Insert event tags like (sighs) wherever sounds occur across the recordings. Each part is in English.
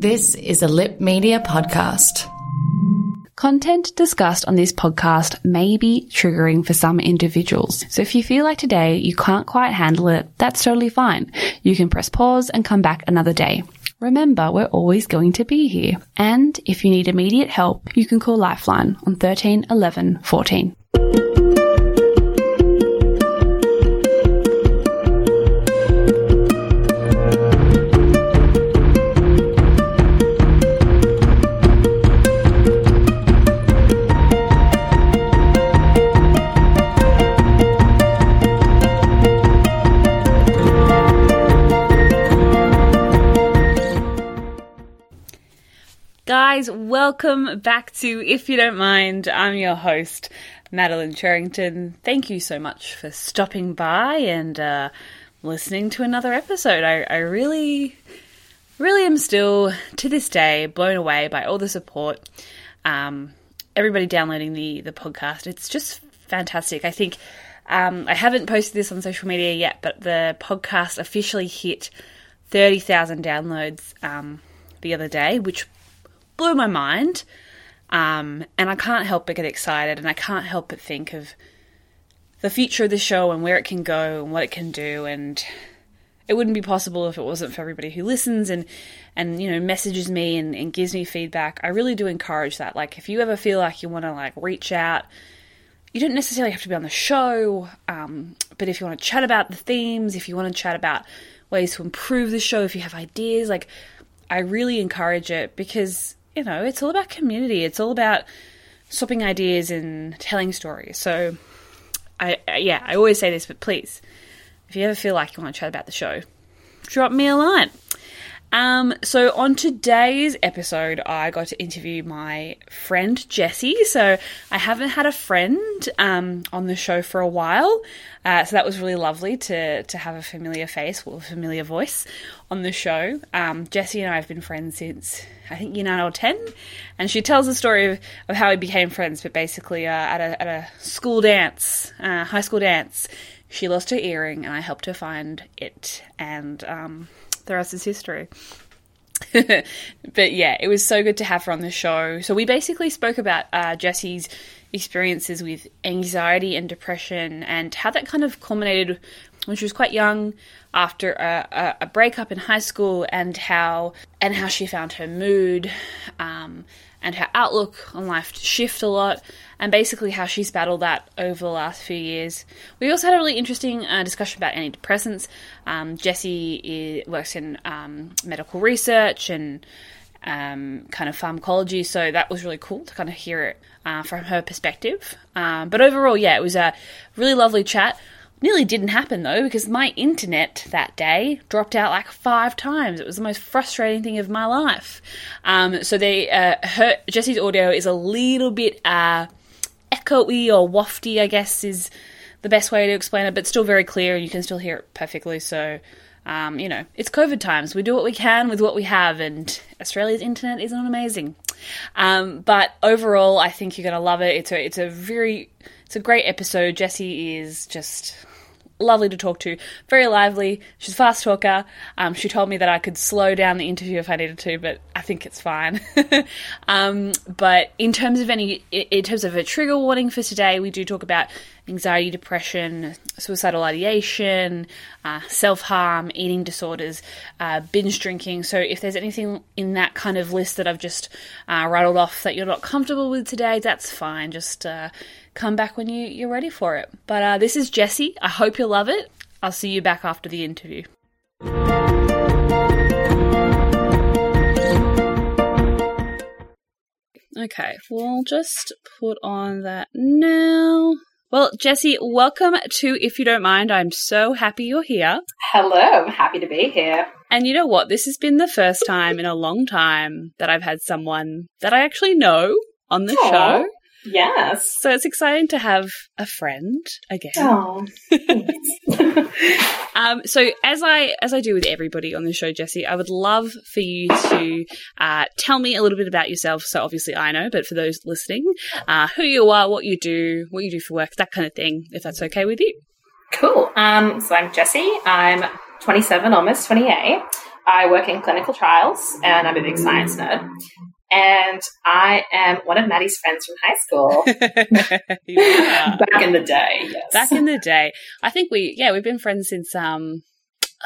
This is a Lip Media podcast. Content discussed on this podcast may be triggering for some individuals. So if you feel like today you can't quite handle it, that's totally fine. You can press pause and come back another day. Remember, we're always going to be here. And if you need immediate help, you can call Lifeline on 13 11 14. Guys, welcome back to If You Don't Mind. I'm your host, Madeline Cherrington. Thank you so much for stopping by and uh, listening to another episode. I, I really, really am still, to this day, blown away by all the support. Um, everybody downloading the, the podcast. It's just fantastic. I think um, I haven't posted this on social media yet, but the podcast officially hit 30,000 downloads um, the other day, which blew my mind. Um, and I can't help but get excited, and I can't help but think of the future of the show and where it can go and what it can do. And it wouldn't be possible if it wasn't for everybody who listens and and you know messages me and, and gives me feedback. I really do encourage that. Like, if you ever feel like you want to like reach out, you don't necessarily have to be on the show, um, but if you want to chat about the themes, if you want to chat about ways to improve the show, if you have ideas, like I really encourage it because you know, it's all about community. It's all about swapping ideas and telling stories. So, I, yeah, I always say this, but please, if you ever feel like you want to chat about the show, drop me a line. Um, so on today's episode, I got to interview my friend Jessie. So I haven't had a friend um, on the show for a while, uh, so that was really lovely to to have a familiar face or a familiar voice on the show. Um, Jessie and I have been friends since I think year nine or ten, and she tells the story of, of how we became friends. But basically, uh, at a at a school dance, uh, high school dance, she lost her earring, and I helped her find it, and um, the rest is history. (laughs) but yeah, it was so good to have her on the show. So we basically spoke about uh, Jessie's experiences with anxiety and depression and how that kind of culminated when she was quite young after a, a, breakup in high school and how and how she found her mood um, and her outlook on life shift a lot and basically how she's battled that over the last few years. We also had a really interesting uh, discussion about antidepressants. Um, Jessie is, works in um, medical research and um, kind of pharmacology, so that was really cool to kind of hear it uh, from her perspective. Um, but overall, yeah, it was a really lovely chat. Nearly didn't happen though because my internet that day dropped out like five times. It was the most frustrating thing of my life. Um, so they, uh, her Jessie's audio is a little bit uh, echoey or wafty, I guess is the best way to explain it, but still very clear and you can still hear it perfectly. So, um, you know, it's COVID times. We do what we can with what we have, and Australia's internet isn't amazing. Um, but overall, I think you're going to love it. It's a, it's a very, it's a great episode. Jesse is just lovely to talk to, very lively. She's a fast talker. Um, she told me that I could slow down the interview if I needed to, but I think it's fine. (laughs) um, but in terms of any, in terms of a trigger warning for today, we do talk about anxiety, depression, suicidal ideation, uh, self harm, eating disorders, uh, binge drinking. So, if there's anything in that kind of list that I've just uh, rattled off that you're not comfortable with today, that's fine. Just uh, come back when you, you're ready for it. But uh, this is Jessie. I hope you love it. I'll see you back after the interview. Okay, we'll just put on that now. Well, Jesse, welcome to If You Don't Mind. I'm so happy you're here. Hello, I'm happy to be here. And you know what? This has been the first time in a long time that I've had someone that I actually know on the Aww. show. Yes. So it's exciting to have a friend again. Oh. (laughs) um, so as I as I do with everybody on the show, Jesse, I would love for you to uh, tell me a little bit about yourself. So obviously I know, but for those listening, uh, who you are, what you do, what you do for work, that kind of thing, if that's okay with you. Cool. Um, so I'm Jesse. I'm 27, almost 28. I work in clinical trials and I'm a big science nerd. And I am one of Maddie's friends from high school. (laughs) yeah. Back in the day, yes. Back in the day. I think we, yeah, we've been friends since, um,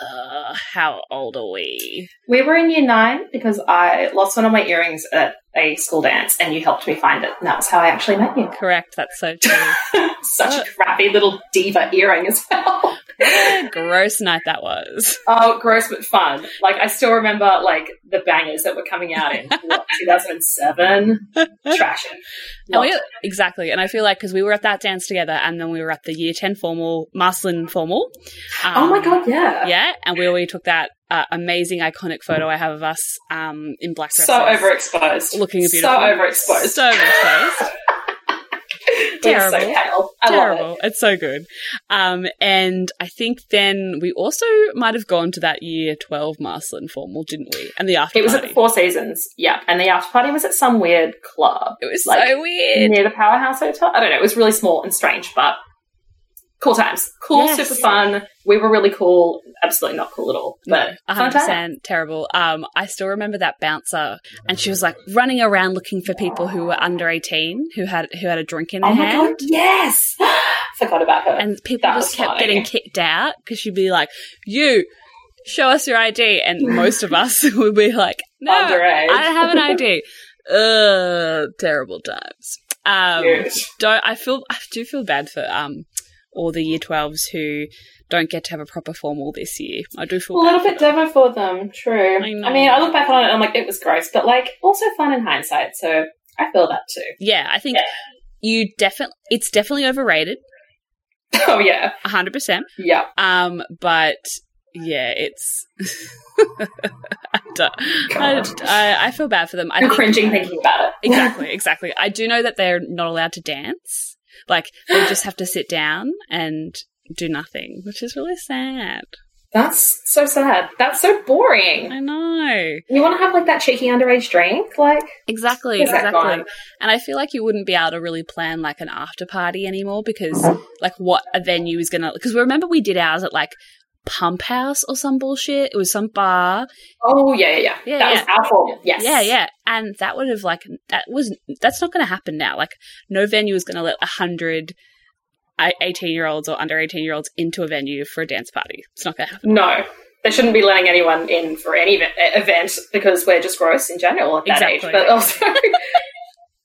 uh, how old are we? we were in year nine because I lost one of my earrings at a school dance and you helped me find it. And that was how I actually met you. Correct, that's so true. (laughs) Such a crappy little diva earring as well. what a gross night that was. Oh, gross but fun. Like I still remember like the bangers that were coming out in what, (laughs) 2007. Trash it. Oh, yeah, exactly. And I feel like because we were at that dance together and then we were at the year 10 formal, Marcellin formal. Oh my Um, god, yeah. Yeah, and we we took that uh, amazing iconic photo I have of us um, in black dresses. So overexposed. Looking beautiful. So overexposed. So overexposed. (laughs) Terrible. So pale. I love Terrible. It's so good. Um, and I think then we also might have gone to that year 12 Marcellin formal, didn't we? And the after it. It was at the Four Seasons, yeah. And the after party was at some weird club. It was like, so weird. near the Powerhouse Hotel. I don't know. It was really small and strange, but cool times. Cool, Yes. super fun. We were really cool. Absolutely not cool at all, but No, 100% terrible. Um, I still remember that bouncer, and she was like running around looking for people who were under 18 who had who had a drink in their Oh my hand. god, yes! (gasps) Forgot about her. and people That just kept funny. getting kicked out because she'd be like, "You, show us your ID," and (laughs) most of us (laughs) would be like, "No, Underage. I don't have an ID." (laughs) Ugh, terrible times. Um, don't I feel I do feel bad for um all the year twelves who don't get to have a proper formal this year. I do feel a little bit demo for them, true. I. I mean, I look back on it and I'm like, it was gross, but like, also fun in hindsight, so I feel that too. Yeah, I think Yeah. you definitely it's definitely overrated, (laughs) Oh, yeah. hundred percent. Yeah. Um, but yeah, it's. (laughs) I, I, I, I feel bad for them. I'm cringing thinking about it. Exactly, exactly. I do know that they're not allowed to dance. Like they just have to sit down and do nothing, which is really sad. That's so sad. That's so boring. I know. You want to have like that cheeky underage drink? Like, Exactly, exactly. And I feel like you wouldn't be able to really plan like an after party anymore because uh-huh. like what a venue is gonna because remember we did ours at like Pump House or some bullshit. It was some bar. oh, yeah, yeah, yeah. Yeah, that yeah. was our formal. Yes. Yeah, yeah. And that would have like that was that's not gonna happen now. Like no venue is gonna let a hundred 18 year olds or under 18 year olds into a venue for a dance party. It's not gonna happen. No. They shouldn't be letting anyone in for any event, event because we're just gross in general at that Exactly. age. But also, (laughs)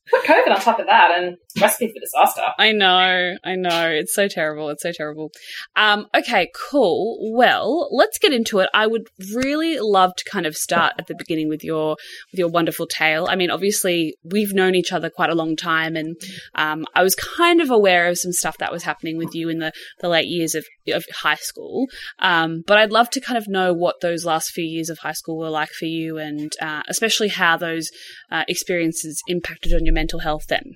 put COVID on top of that and recipe for disaster. I know, I know. It's so terrible. It's so terrible. Um, okay, cool. Well, let's get into it. I would really love to kind of start at the beginning with your with your wonderful tale. I mean, obviously, we've known each other quite a long time, and um, I was kind of aware of some stuff that was happening with you in the, the late years of, of high school. Um, but I'd love to kind of know what those last few years of high school were like for you, and uh, especially how those uh, experiences impacted on your mental health then.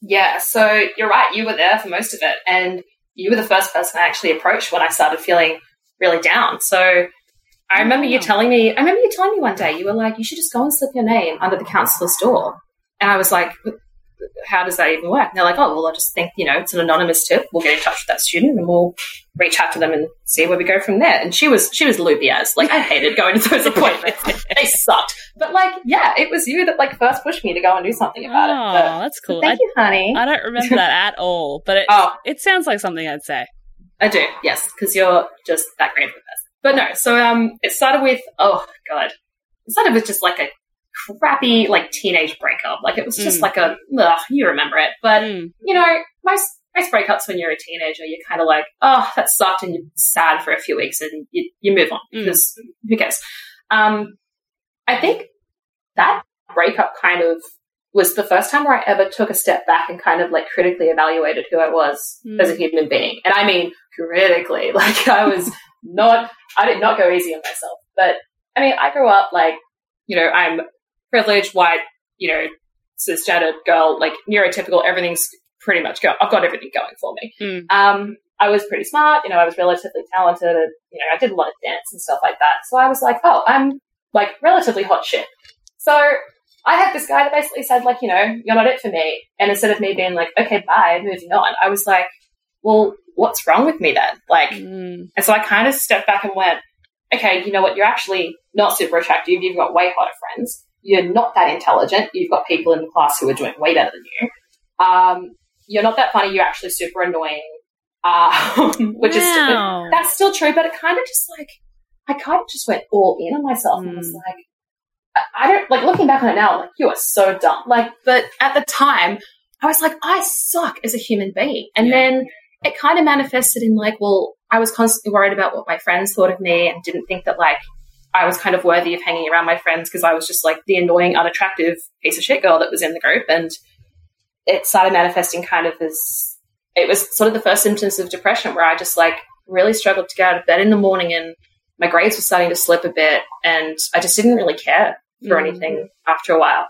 Yeah, so you're right. You were there for most of it, and you were the first person I actually approached when I started feeling really down. So I oh, remember you telling me. I remember you telling me one day you were like, "You should just go and slip your name under the counselor's door," and I was like. How does that even work? And they're like, oh, well, I just think, you know, it's an anonymous tip. We'll get in touch with that student and we'll reach out to them and see where we go from there. And she was, she was loopy as. Like, I hated going to those appointments. (laughs) they sucked. But, like, yeah, it was you that, like, first pushed me to go and do something about oh, it. Oh, that's cool. thank I, you, honey. I don't remember that at all, but it Oh. it sounds like something I'd say. I do, yes, because you're just that great of a person. But no, so um, it started with oh god, it started with just like a crappy like teenage breakup. Like it was just Mm. like a ugh, you remember it, but Mm. you know most most breakups when you're a teenager, you're kind of like oh that sucked and you're sad for a few weeks and you you move on Mm. because who cares? Um, I think that breakup kind of was the first time where I ever took a step back and kind of like critically evaluated who I was Mm. as a human being. And I mean critically. (laughs) Like I was not I did not go easy on myself. But I mean I grew up like, you know, I'm privileged, white, you know, cisgendered girl, like neurotypical, everything's pretty much go I've got everything going for me. Mm. Um I was pretty smart, you know, I was relatively talented and, you know, I did a lot of dance and stuff like that. So I was like, oh, I'm like relatively hot shit. So I had this guy that basically said, like, you know, you're not it for me. And instead of me being like, okay, bye, moving on, I was like, well, what's wrong with me then? Like, Mm. and so I kind of stepped back and went, okay, you know what? You're actually not super attractive. You've got way hotter friends. You're not that intelligent. You've got people in the class who are doing way better than you. Um, you're not that funny. You're actually super annoying. Um, (laughs) which Wow. is that's still true, but it kind of just like I kind of just went all in on myself and was Mm. like, I- I don't like looking back on it now. I'm like, you are so dumb. Like, but at the time, I was like, I suck as a human being, and Yeah. then it kind of manifested in like, well, I was constantly worried about what my friends thought of me, and didn't think that like I was kind of worthy of hanging around my friends because I was just like the annoying, unattractive piece of shit girl that was in the group, and it started manifesting kind of as it was sort of the first symptoms of depression where I just like really struggled to get out of bed in the morning and my grades were starting to slip a bit and I just didn't really care for Mm. anything after a while.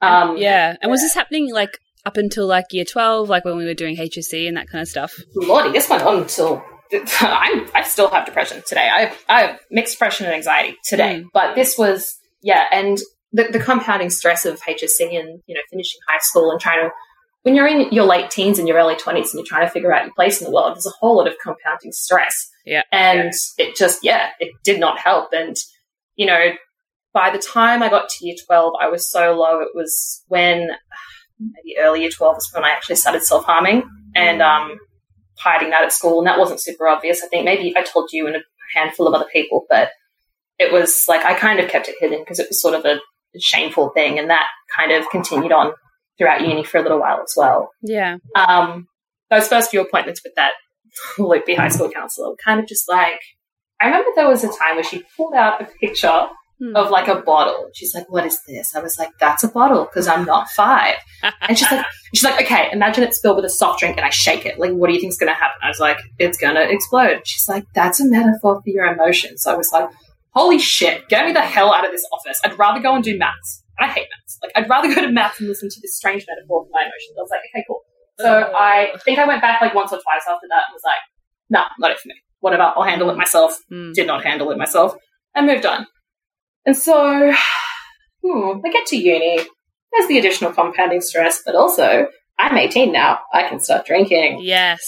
Um, yeah. And was this happening like up until like year 12, like when we were doing HSC and that kind of stuff? Lordy, this went on until (laughs) I'm, I still have depression today. I have, I have mixed depression and anxiety today, Mm. but this was, yeah, and the, the compounding stress of HSC and, you know, finishing high school and trying to, when you're in your late teens and your early 20s and you're trying to figure out your place in the world, there's a whole lot of compounding stress. Yeah. And it just, yeah, it did not help. And, you know, by the time I got to year 12, I was so low. It was when, maybe early year 12 was when I actually started self harming and um, hiding that at school. And that wasn't super obvious. I think maybe I told you and a handful of other people, but it was like I kind of kept it hidden because it was sort of a shameful thing. And that kind of continued on throughout uni for a little while as well. Yeah. Um, those first few appointments with that (laughs) loopy high school counselor were kind of just like, I remember there was a time where she pulled out a picture Hmm. of like a bottle. She's like, "What is this?" I was like, "That's a bottle because I'm not five. (laughs) And she's like, "She's like, okay, imagine it's filled with a soft drink and I shake it. Like, what do you think's going to happen?" I was like, "It's going to explode." She's like, "That's a metaphor for your emotions." So I was like, "Holy shit, get me the hell out of this office. I'd rather go and do maths. And I hate maths. Like, I'd rather go to maths and listen to this strange metaphor for my emotions." I was like, "Okay, cool." So I think I went back like once or twice after that and was like, "Nah, not it for me. Whatever, I'll handle it myself." Hmm. did not handle it myself and moved on. And so, hmm, I get to uni. There's the additional compounding stress, but also I'm 18 now. I can start drinking. Yes.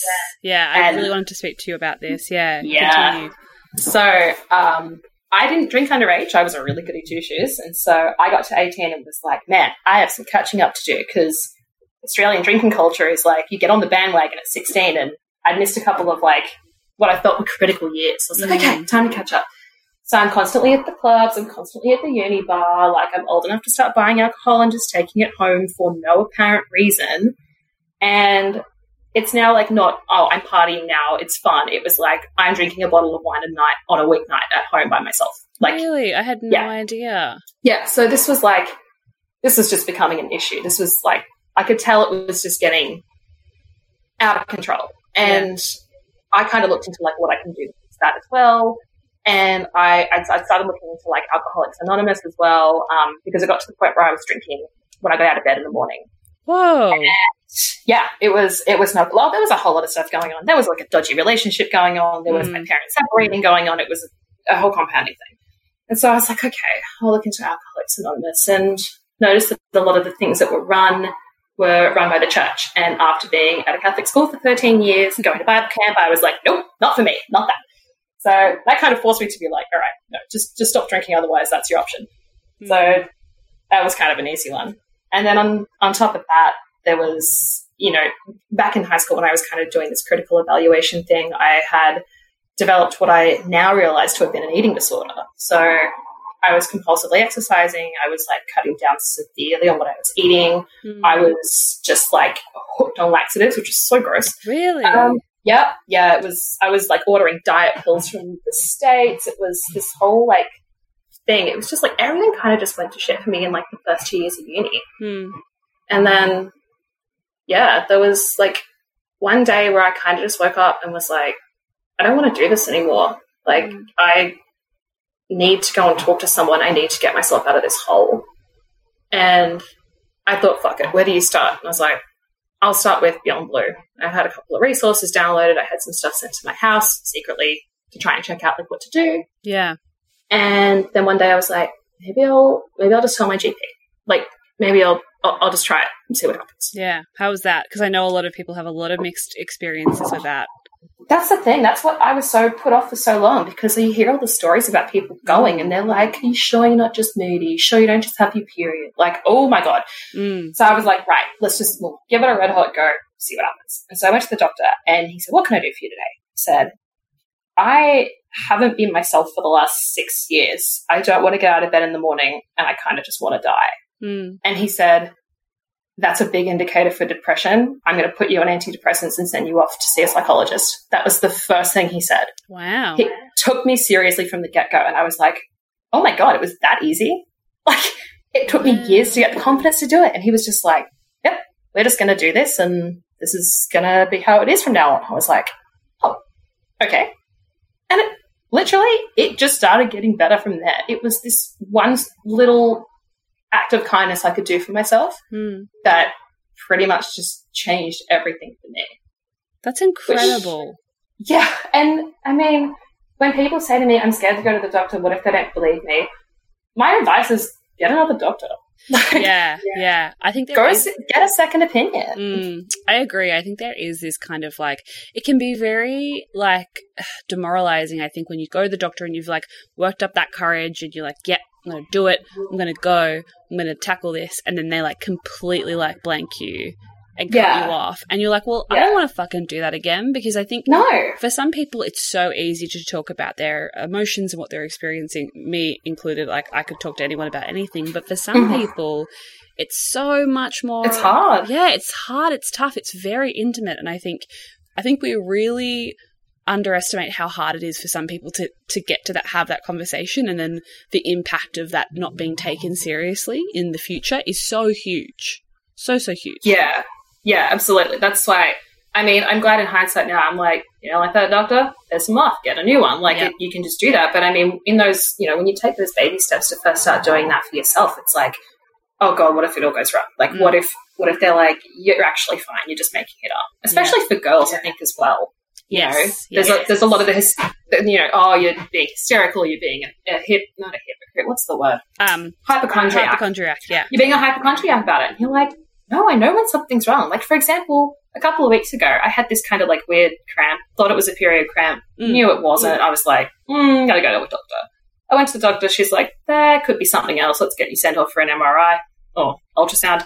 Yeah. I And- really wanted to speak to you about this. Yeah. Yeah. Continue. So, um, I didn't drink underage. I was a really goody two shoes. And so I got to 18 and was like, man, I have some catching up to do because Australian drinking culture is like you get on the bandwagon at 16 and I'd missed a couple of like what I felt were critical years. I was like, Mm. okay, time to catch up. So I'm constantly at the clubs, I'm constantly at the uni bar, like I'm old enough to start buying alcohol and just taking it home for no apparent reason. And it's now like not, oh, I'm partying now, it's fun. It was like I'm drinking a bottle of wine a night on a weeknight at home by myself. Like really? I had no yeah. idea. yeah, so this was like, this was just becoming an issue. This was like, I could tell it was just getting out of control. And I kind of looked into like what I can do with that as well. And I, I, I started looking into like Alcoholics Anonymous as well, um, because it got to the point where I was drinking when I got out of bed in the morning. Whoa. Yeah, it was, it was not, well, there was a whole lot of stuff going on. There was like a dodgy relationship going on. There was Mm. my parents separating going on. It was a whole compounding thing. And so I was like, okay, I'll look into Alcoholics Anonymous and noticed that a lot of the things that were run were run by the church. And after being at a Catholic school for 13 years and going to Bible camp, I was like, nope, not for me, not that. So that kind of forced me to be like, all right, no, just, just stop drinking. Otherwise that's your option. Hmm. So that was kind of an easy one. And then on, on top of that, there was, you know, back in high school when I was kind of doing this critical evaluation thing, I had developed what I now realize to have been an eating disorder. So I was compulsively exercising. I was like cutting down severely on what I was eating. Hmm. I was just like hooked on laxatives, which is so gross. really? Um, yeah, yeah, it was. I was like ordering diet pills from the states. It was this whole like thing. It was just like everything kind of just went to shit for me in like the first two years of uni. Hmm. And then, yeah, there was like one day where I kind of just woke up and was like, I don't want to do this anymore. Like, Mm. I need to go and talk to someone. I need to get myself out of this hole. And I thought, fuck it, where do you start? And I was like, I'll start with Beyond Blue. I had a couple of resources downloaded. I had some stuff sent to my house secretly to try and check out like what to do. Yeah. And then one day I was like, maybe I'll maybe I'll just tell my GP. Like maybe I'll I'll, I'll just try it and see what happens. Yeah. How was that? Because I know a lot of people have a lot of mixed experiences with that. That's the thing. That's what I was so put off for so long because you hear all the stories about people going and they're like, Are you sure you're not just moody? You sure you don't just have your period? Like, oh my God. Mm. So I was like, Right, let's just we'll give it a red hot go, see what happens. And so I went to the doctor and he said, What can I do for you today? He said, I haven't been myself for the last six years. I don't want to get out of bed in the morning and I kind of just want to die. Mm. And he said, that's a big indicator for depression. I'm going to put you on antidepressants and send you off to see a psychologist. That was the first thing he said. Wow. He took me seriously from the get go. And I was like, oh my God, it was that easy. (laughs) Like, it took me years to get the confidence to do it. And he was just like, yep, we're just going to do this. And this is going to be how it is from now on. I was like, oh, okay. And it literally, it just started getting better from there. It was this one little act of kindness I could do for myself Mm. that pretty much just changed everything for me. That's incredible. Yeah. And I mean, when people say to me, I'm scared to go to the doctor, what if they don't believe me? My advice is get another doctor. yeah, (laughs) yeah, I think there Go is- get a second opinion. Mm, I agree. I think there is this kind of like it can be very like (sighs) demoralizing. I think when you go to the doctor and you've like worked up that courage and you're like, "Yep, I'm gonna do it. I'm gonna go. I'm gonna tackle this," and then they like completely like blank you and cut Yeah. you off, and you're like, "Well, I don't want to fucking do that again," because I think No. for some people it's so easy to talk about their emotions and what they're experiencing me included like i could talk to anyone about anything but for some Mhm. people it's so much more It's hard. yeah it's hard it's tough it's very intimate and i think i think we really underestimate how hard it is for some people to to get to that have that conversation and then the impact of that not being taken seriously in the future is so huge so so huge Yeah. Yeah, absolutely. That's why, I mean, I'm glad in hindsight now, I'm like, you know, like that doctor, there's some off, get a new one. Like, Yeah. it, you can just do that. But I mean, in those, you know, when you take those baby steps to first start doing that for yourself, it's like, oh God, what if it all goes wrong? Like, Mm. what if, what if they're like, you're actually fine, you're just making it up? Especially for girls, I think, as well. You know, yes there's, yes. a, there's a lot of the, you know, oh, you're being hysterical, you're being a, a hip, not a hypocrite, what's the word? um Hypochondriac hypochondriac yeah you're being a hypochondriac about it. And you're like, no, I know when something's wrong. Like, for example, a couple of weeks ago, I had this kind of like weird cramp, thought it was a period cramp, Mm. knew it wasn't. I was like, mm, gotta go to a doctor. I went to the doctor. She's like, there could be something else. Let's get you sent off for an MRI or ultrasound.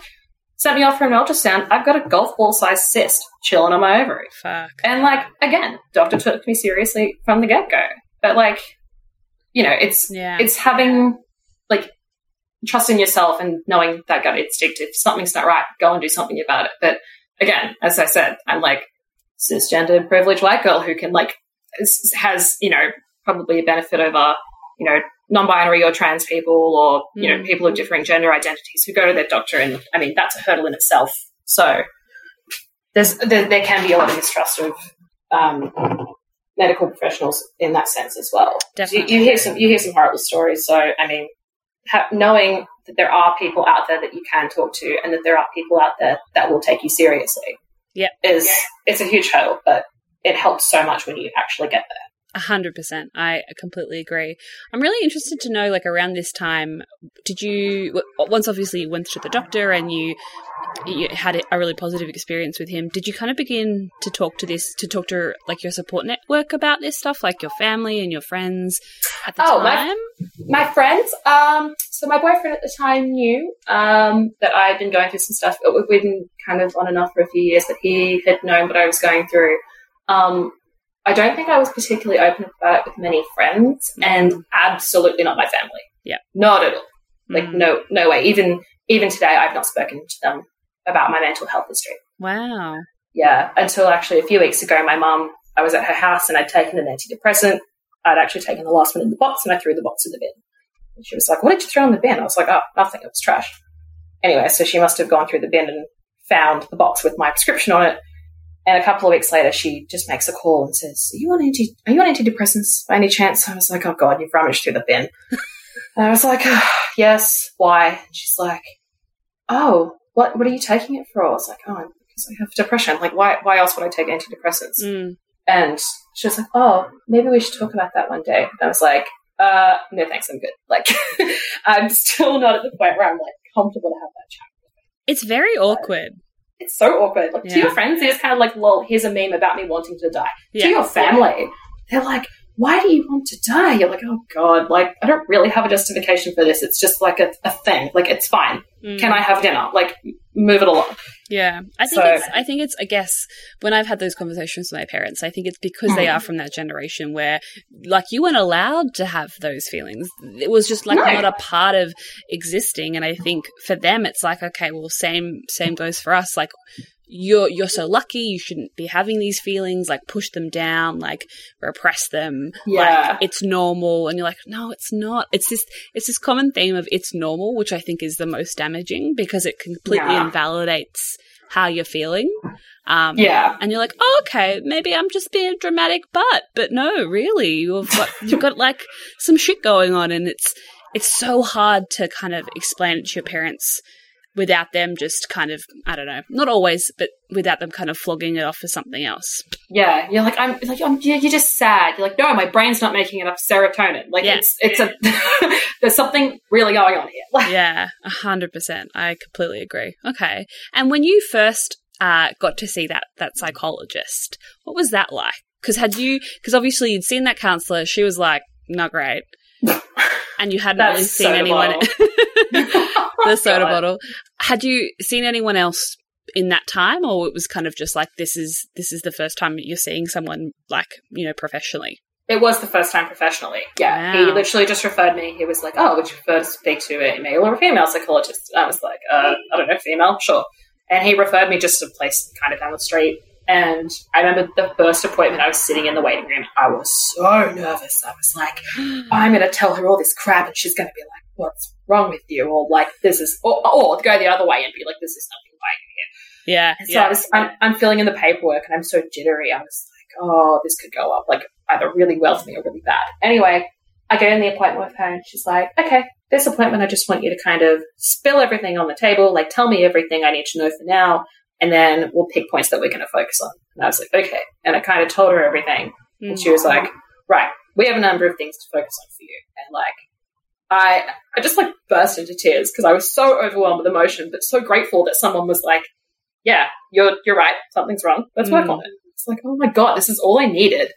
Sent me off for an ultrasound. I've got a golf ball sized cyst chilling on my ovary. fuck And like, again, doctor took me seriously from the get go. But like, you know, it's yeah it's having like trust in yourself and knowing that gut instinct. If something's not right, go and do something about it. But again, as I said, I'm like cisgender privileged white girl who can like has you know probably a benefit over you know non-binary or trans people or you know Mm. people of differing gender identities who go to their doctor and I mean that's a hurdle in itself. So there's there, there can be a lot of mistrust of um, medical professionals in that sense as well. You, Definitely. you hear some you hear some horrible stories. So I mean, ha- knowing that there are people out there that you can talk to, and that there are people out there that will take you seriously, Yep. is it's a huge hurdle, but it helps so much when you actually get there. A hundred percent. I completely agree. I'm really interested to know, like, around this time, did you once obviously you went to the doctor and you you had a really positive experience with him? Did you kind of begin to talk to this to talk to like your support network about this stuff, like your family and your friends at the Oh, my- My friends, um, so my boyfriend at the time knew um, that I had been going through some stuff. We've been kind of on and off for a few years, but he had known what I was going through. Um, I don't think I was particularly open about it with many friends, and absolutely not my family. Yeah. not at all. Like Mm. no, no way. Even even today, I've not spoken to them about my mental health history. Wow. Yeah, until actually a few weeks ago, my mum, I was at her house and I'd taken an antidepressant. I'd actually taken the last one in the box and I threw the box in the bin. And she was like, What did you throw in the bin? I was like, Oh, nothing, it was trash. Anyway, so she must have gone through the bin and found the box with my prescription on it. And a couple of weeks later, she just makes a call and says, Are you on, anti- are you on antidepressants by any chance? I was like, Oh, God, you've rummaged through the bin. (laughs) and I was like, Yes, why? And she's like, Oh, what, what are you taking it for? I was like, Oh, because I have depression. Like, why, why else would I take antidepressants? Mm. And she was like, "Oh, maybe we should talk about that one day." And I was like, "Uh, no, thanks, I'm good." Like, (laughs) I'm still not at the point where I'm like comfortable to have that chat. It's very awkward. It's so awkward. Like to your friends, they're just kind of like, "Lol, here's a meme about me wanting to die." Yeah. To your family, they're like, "Why do you want to die?" You're like, "Oh God, like I don't really have a justification for this. It's just like a, a thing. Like it's fine. Mm. Can I have dinner? Like move it along." Yeah, I think So- it's. I think it's. I guess when I've had those conversations with my parents, I think it's because they Mm. are from that generation where, like, you weren't allowed to have those feelings. It was just like No. not a part of existing. And I think for them, it's like, okay, well, same same goes for us. Like, you're you're so lucky. You shouldn't be having these feelings. Like, push them down. Like, repress them. Yeah. Like, it's normal. And you're like, no, it's not. It's this. It's this common theme of it's normal, which I think is the most damaging because it completely Yeah. invalidates how you're feeling. Um, Yeah. and you're like, oh, okay, maybe I'm just being dramatic but but no, really, you've got you've got like some shit going on, and it's it's so hard to kind of explain it to your parents without them just kind of I don't know, not always, but without them kind of flogging it off for something else. Yeah, you're like I'm like I'm, you're just sad. You're like, no, my brain's not making enough serotonin. Like Yeah. it's it's a (laughs) there's something really going on here. (laughs) Yeah, a hundred percent. I completely agree. Okay, and when you first uh, got to see that that psychologist, what was that like? Because had you, because obviously you'd seen that counselor, she was like, not great, (laughs) and you hadn't That's really seen soda anyone. (laughs) the soda God. bottle. Had you seen anyone else in that time, or it was kind of just like this is this is the first time you're seeing someone like you know professionally? It was the first time professionally. Yeah, Wow. he literally just referred me. He was like, "Oh, would you prefer to speak to a male or a female psychologist?" And I was like, uh, "I don't know, female, sure." And he referred me just to a place kind of down the street. And I remember the first appointment, I was sitting in the waiting room. I was so nervous. I was like, (gasps) "I'm going to tell her all this crap, and she's going to be like, what's wrong with you?" Or like, "This is," or, or go the other way and be like, "This is nothing like Yeah, and so yeah. I was, I'm, I'm filling in the paperwork and I'm so jittery. I was like, oh, this could go up like either really well for me or really bad. Anyway, I go in the appointment with her and she's like, okay, this appointment, I just want you to kind of spill everything on the table. Like, tell me everything I need to know for now. And then we'll pick points that we're going to focus on. And I was like, okay. And I kind of told her everything. And she was like, right, we have a number of things to focus on for you. And like, I, I just like burst into tears because I was so overwhelmed with emotion, but so grateful that someone was like, yeah, you're, you're right. Something's wrong. Let's work Mm. on it. It's like, oh my God, this is all I needed.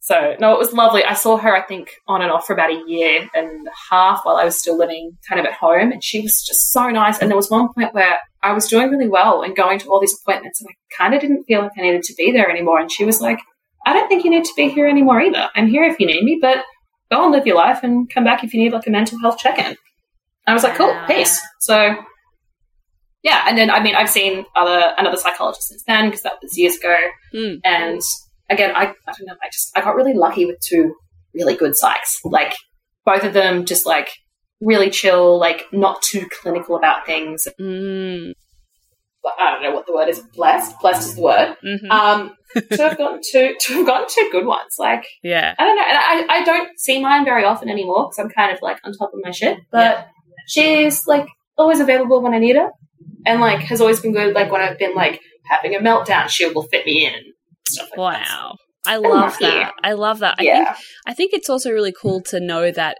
So no, it was lovely. I saw her, I think, on and off for about a year and a half while I was still living kind of at home. And she was just so nice. And there was one point where I was doing really well and going to all these appointments and I kind of didn't feel like I needed to be there anymore. And she was like, I don't think you need to be here anymore either. I'm here if you need me, but go and live your life and come back if you need like a mental health check-in. I was like, cool, Wow. peace. So yeah, and then I mean, I've seen other another psychologist since then because that was years ago. Mm. And again, I, I don't know, I just I got really lucky with two really good psychs. Like both of them, just like really chill, like not too clinical about things. Mm. I don't know what the word is. Blessed, blessed is the word. hmm Um, to have (laughs) gotten two, to have gotten two good ones, like yeah, I don't know, and I, I don't see mine very often anymore because I'm kind of like on top of my shit. But she's like always available when I need her, and like has always been good. Like when I've been like having a meltdown, she will fit me in stuff like that. wow. I love that. I love that. I think I think it's also really cool to know that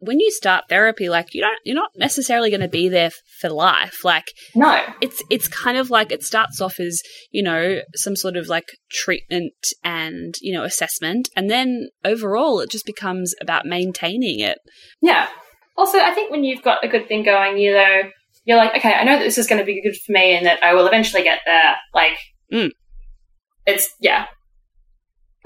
when you start therapy, like you don't, you're not necessarily going to be there for life. Like no, it's, it's kind of like it starts off as you know some sort of like treatment and you know assessment, and then overall it just becomes about maintaining it. yeah. Also, I think when you've got a good thing going, you know, you're like, okay, I know that this is going to be good for me, and that I will eventually get there. Like, Mm. it's yeah.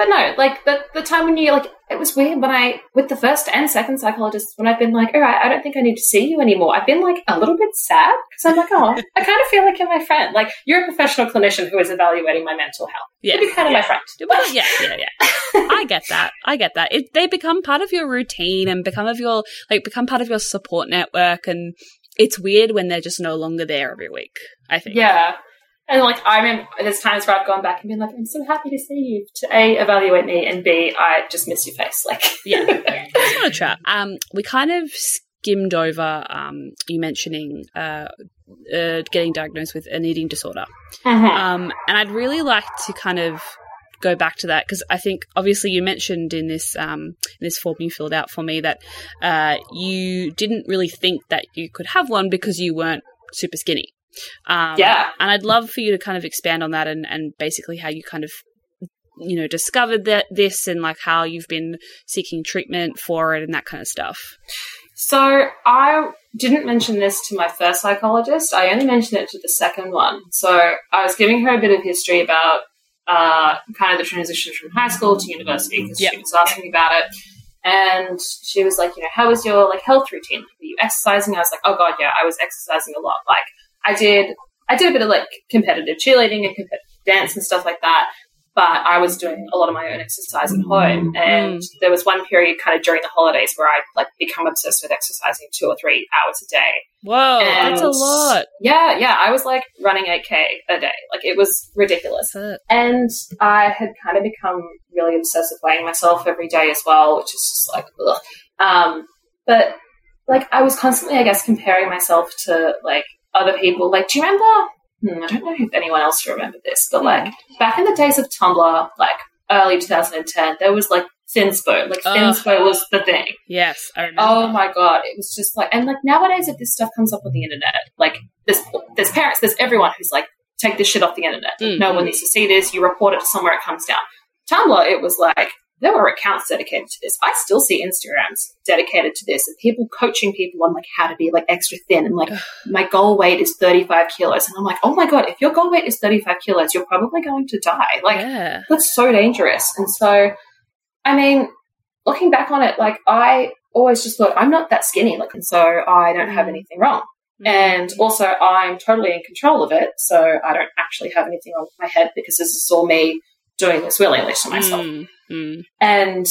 But no, like the the time when you like, it was weird when I with the first and second psychologist when I've been like, oh, all right, I don't think I need to see you anymore. I've been like a little bit sad because I'm like, oh, I kind of feel like you're my friend. Like you're a professional clinician who is evaluating my mental health. Yeah, You're kind of my friend. Well, yeah, yeah, yeah. I (laughs) get that. I get that. It, they become part of your routine and become of your like become part of your support network, and it's weird when they're just no longer there every week. I think. Yeah. And like I remember there's times where I've gone back and been like, I'm so happy to see you. To A, evaluate me and B, I just miss your face. (laughs) Like yeah. (laughs) It's not a trap. Um, we kind of skimmed over um you mentioning uh, uh getting diagnosed with an eating disorder. Mhm. Um, and I'd really like to kind of go back to that because I think obviously you mentioned in this um, in this form you filled out for me that uh, you didn't really think that you could have one because you weren't super skinny. Um, Yeah. And I'd love for you to kind of expand on that and, and basically how you kind of, you know, discovered that this and like how you've been seeking treatment for it and that kind of stuff. So I didn't mention this to my first psychologist. I only mentioned it to the second one. So I was giving her a bit of history about uh, kind of the transition from high school to university because Yep. she was asking me about it. And she was like, you know, how was your like health routine? Were you exercising? I was like, oh god, yeah, I was exercising a lot. Like I did, I did a bit of like competitive cheerleading and competitive dance and stuff like that. But I was doing a lot of my own exercise at home, and there was one period kind of during the holidays where I like become obsessed with exercising two or three hours a day. Whoa, that's a lot. Yeah, yeah, I was like running 8k a day, like it was ridiculous. And I had kind of become really obsessed with weighing myself every day as well, which is just like, ugh. Um, but like I was constantly, I guess, comparing myself to like other people. Like, do you remember? Hmm, I don't know if anyone else remember this, but like back in the days of Tumblr, like early 2010, there was like Thinspo. Like Ugh. Thinspo was the thing. Yes, I remember. Oh my god, it was just like, and like nowadays, if this stuff comes up on the internet, like there's there's parents, there's everyone who's like, take this shit off the internet. Mm. No one needs to see this. You report it to somewhere, it comes down. Tumblr, it was like there were accounts dedicated to this. I still see Instagrams dedicated to this, and people coaching people on like how to be like extra thin, and like my goal weight is 35 kilos, and I'm like, oh my god, if your goal weight is 35 kilos, you're probably going to die. Like yeah. that's so dangerous. And so, I mean, looking back on it, like I always just thought I'm not that skinny, like, and so I don't have mm-hmm. anything wrong. And mm-hmm. also, I'm totally in control of it, so I don't actually have anything on my head because this is all me doing this willingly to myself. Mm, mm. And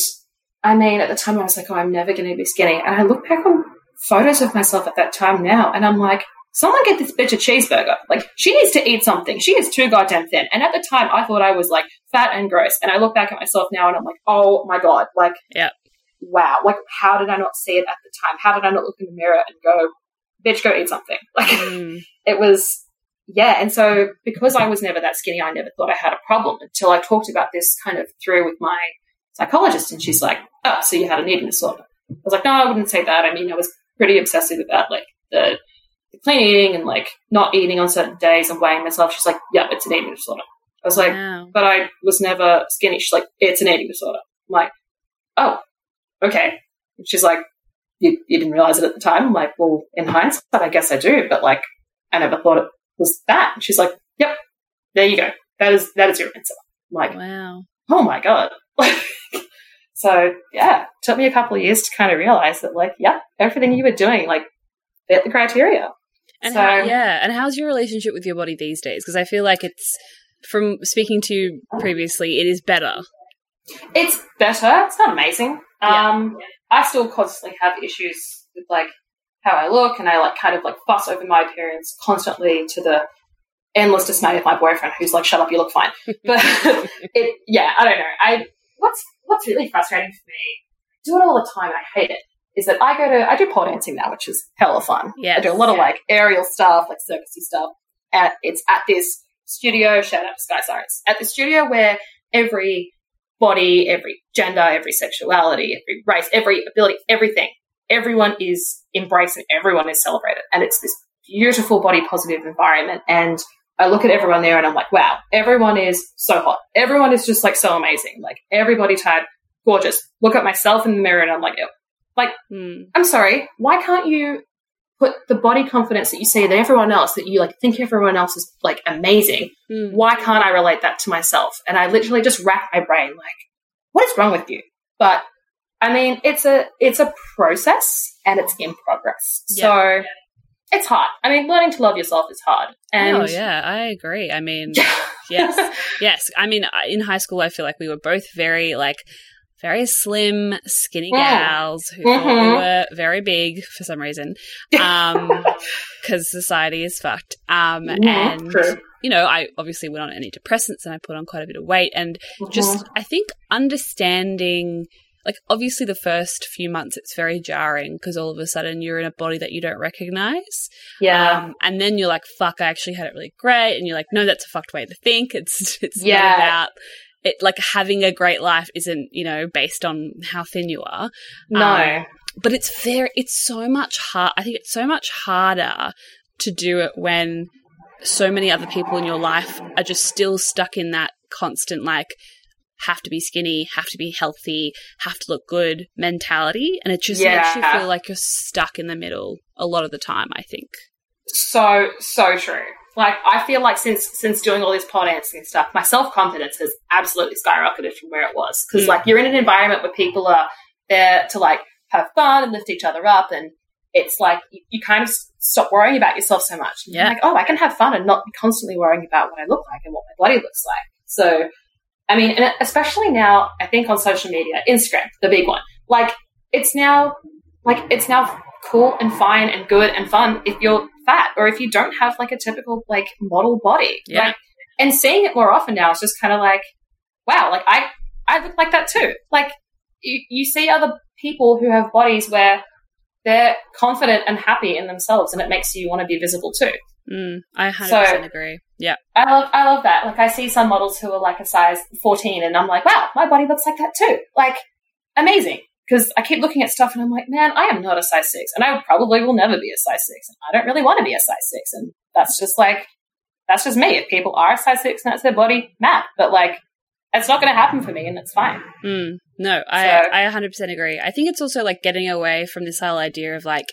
I mean, at the time, I was like, oh, I'm never going to be skinny. And I look back on photos of myself at that time now, and I'm like, someone get this bitch a cheeseburger. Like, she needs to eat something. She is too goddamn thin. And at the time, I thought I was like fat and gross. And I look back at myself now, and I'm like, oh my God, like, Yep. wow. Like, how did I not see it at the time? How did I not look in the mirror and go, bitch, go eat something? (laughs) Like, Mm. it was yeah and so because i was never that skinny i never thought i had a problem until i talked about this kind of through with my psychologist and she's like oh so you had an eating disorder? I was like no i wouldn't say that. I mean i was pretty obsessive about like the, the clean eating and like not eating on certain days and weighing myself. She's like yeah it's an eating disorder. I was like Wow. but i was never skinny. She's like it's an eating disorder. I'm like oh okay. And she's like you, you didn't realize it at the time? I'm like well in hindsight i guess i do but like I never thought it was that. And she's like, Yep, there you go. That is that is your answer. I'm like, Wow. oh my god. (laughs) so yeah, took me a couple of years to kind of realize that like, yeah, everything you were doing like fit the criteria. And So- how, yeah, and how's your relationship with your body these days? Because I feel like it's from speaking to you previously, it is better. It's better. It's not amazing. Yeah. Um, I still constantly have issues with like how I look, and I like kind of like fuss over my appearance constantly to the endless dismay of my boyfriend, who's like, "Shut up, you look fine." (laughs) But (laughs) it, yeah, I don't know. I what's what's really frustrating for me. I do it all the time. I hate it. Is that I go to I do pole dancing now, which is hella fun. Yeah, I do a lot of like aerial stuff, like circusy stuff. And it's at this studio. Shout out to Sky Science. At the studio where every body, every gender, every sexuality, every race, every ability, everything. Everyone is embraced and everyone is celebrated. And it's this beautiful body positive environment. And I look at everyone there and I'm like, wow, everyone is so hot. Everyone is just like so amazing. Like every body type, gorgeous. Look at myself in the mirror and I'm like, ew. Mm. I'm sorry, why can't you put the body confidence that you see in everyone else, that you like think everyone else is like amazing? Mm. why can't I relate that to myself? And I literally just rack my brain like, what is wrong with you? But I mean, it's a it's a process and it's in progress. So it's hard. I mean, learning to love yourself is hard. And oh yeah, I agree. I mean, (laughs) yes, yes. I mean, in high school, I feel like we were both very like very slim, skinny gals who we Mhm. were very big for some reason, (laughs) because society is fucked. Um, Mhm, and true. you know, I obviously went on antidepressants and I put on quite a bit of weight, and Mm-hmm. just I think understanding. Like obviously, the first few months it's very jarring because all of a sudden you're in a body that you don't recognize, yeah. um, and then you're like, "Fuck, I actually had it really great," and you're like, "No, that's a fucked way to think. (laughs) It's it's Yeah. not about it. Like having a great life isn't you know based on how thin you are, no. um, but it's very it's so much hard. I think it's so much harder to do it when so many other people in your life are just still stuck in that constant like have to be skinny, have to be healthy, have to look good mentality. And it just Yeah. makes you feel like you're stuck in the middle a lot of the time, I think. So so true. Like I feel like since since doing all this pole dancing and stuff, my self confidence has absolutely skyrocketed from where it was. Because Mm. like you're in an environment where people are there to like have fun and lift each other up, and it's like you, you kind of stop worrying about yourself so much. Yeah. like oh, I can have fun and not be constantly worrying about what I look like and what my body looks like. So, I mean, and especially now, I think on social media, Instagram, the big one, like it's now like it's now cool and fine and good and fun if you're fat or if you don't have like a typical like model body. Yeah. Like, and seeing it more often now is just kind of like, wow, like I I look like that too. Like you, you see other people who have bodies where they're confident and happy in themselves, and it makes you want to be visible too. Mm, I 100% So- agree. Yeah. I love I love that. Like I see some models who are like a size 14 and I'm like, wow, my body looks like that too. Like amazing. Because I keep looking at stuff and I'm like, man, I am not a size six, and I probably will never be a size six. And I don't really want to be a size six, and that's just like that's just me. If people are a size six and that's their body, map. But like, it's not going to happen for me, and it's fine. Mm, no, I So- I 100% agree. I think it's also like getting away from this whole idea of like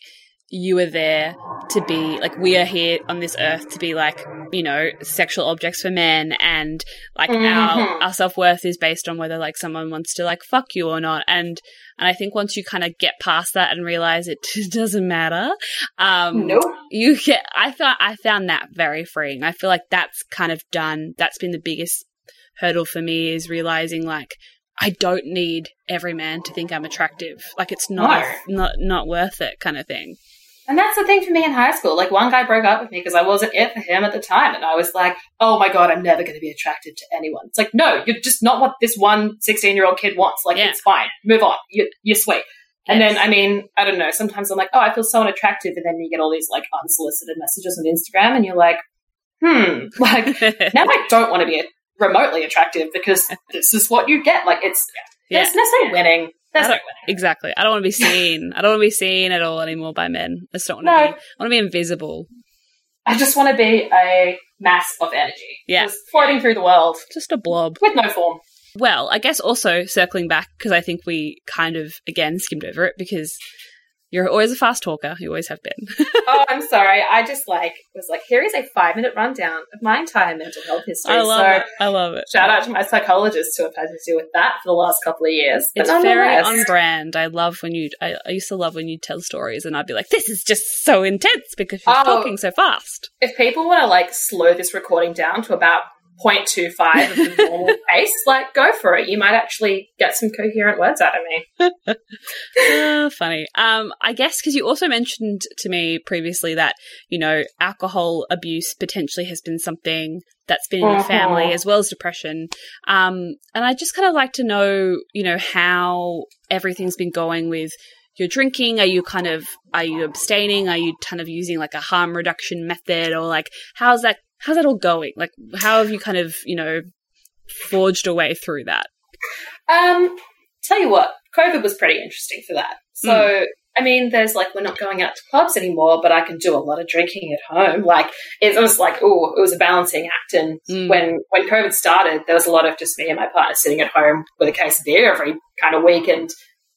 you are there to be like we are here on this earth to be like you know sexual objects for men and like our Mhm. our self-worth is based on whether like someone wants to like fuck you or not. And and I think once you kind of get past that and realize it (laughs) doesn't matter um Nope. you get i thought i found that very freeing. I feel like that's kind of done that's been the biggest hurdle for me is realizing like i don't need every man to think i'm attractive. Like it's not not not worth it kind of thing And that's the thing for me in high school. Like one guy broke up with me because I wasn't it for him at the time. And I was like, oh my God, I'm never going to be attractive to anyone. It's like, no, you're just not what this one 16 year old kid wants. Like, Yeah. it's fine. Move on. You're, you're sweet. And Yes. then, I mean, I don't know. Sometimes I'm like, oh, I feel so unattractive. And then you get all these like unsolicited messages on Instagram and you're like, hmm, (laughs) like now I don't want to be remotely attractive because (laughs) this is what you get. Like it's, yeah there's no winning. There's I don't- winning. exactly i don't want to be (laughs) seen i don't want to be seen at all anymore by men i just don't want to be i want to be invisible I just want to be a mass of energy. Yeah. Just floating through the world just a blob with no form. Well, I guess also circling back because I think we kind of again skimmed over it because you're always a fast talker. You always have been. (laughs) oh, I'm sorry. I just like was like, here is a five minute rundown of my entire mental health history. I love so it. I love it. shout out to my psychologist who have had to deal with that for the last couple of years. It's very on brand. I love when you. I, I used to love when you tell stories, and I'd be like, "This is just so intense because she's Oh. talking so fast." if people want to like slow this recording down to about 0.25 of the (laughs) normal pace, like go for it. You might actually get some coherent words out of me. Ah, (laughs) funny. Um, I guess because you also mentioned to me previously that you know alcohol abuse potentially has been something that's been in your family Mhm. as well as depression. Um, and I just kind of like to know, you know, how everything's been going with your drinking. Are you kind of are you abstaining? Are you kind of using like a harm reduction method, or like how's that how's that all going? Like how have you kind of you know forged a way through that? Um, tell you what, COVID was pretty interesting for that. So, I mean, there's like, we're not going out to clubs anymore, but I can do a lot of drinking at home. Like, it was like, oh, it was a balancing act. And Mm. when, when COVID started, there was a lot of just me and my partner sitting at home with a case of beer every kind of week and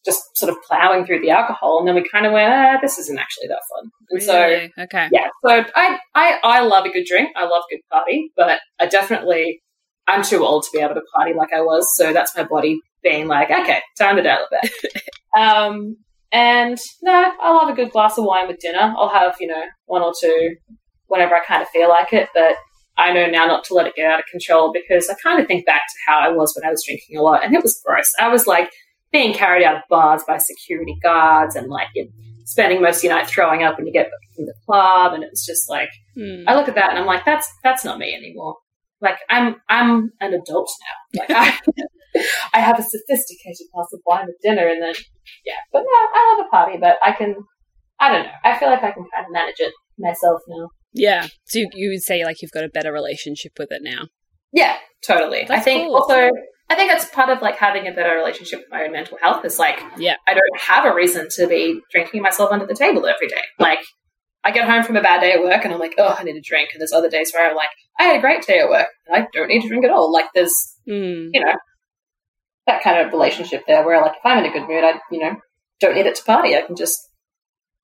just sort of plowing through the alcohol. And then we kind of went, ah, this isn't actually that fun. And so, Really? okay, yeah, so I, I, I love a good drink. I love good party, but I definitely, I'm too old to be able to party like I was. So that's my body being like, okay, time to dial it back. (laughs) um, and no, I love a good glass of wine with dinner. I'll have, you know, one or two whenever I kind of feel like it, but I know now not to let it get out of control because I kind of think back to how I was when I was drinking a lot and it was gross. I was like being carried out of bars by security guards and like you're spending most of your night throwing up when you get back from the club and it's just like Hmm. I look at that and I'm like, that's that's not me anymore. Like I'm I'm an adult now. Like I (laughs) I have a sophisticated glass of wine with dinner and then yeah. But no, I love a party, but I can I don't know. I feel like I can kind of manage it myself now. Yeah. So you, you would say like you've got a better relationship with it now. Yeah, totally. I think cool. also I think that's part of like having a better relationship with my own mental health is like Yeah. I don't have a reason to be drinking myself under the table every day. Like I get home from a bad day at work and I'm like, oh, I need a drink. And there's other days where I'm like, I had a great day at work and I don't need to drink at all. Like there's, Mm. you know, that kind of relationship there where like if I'm in a good mood, I, you know, don't need it to party. I can just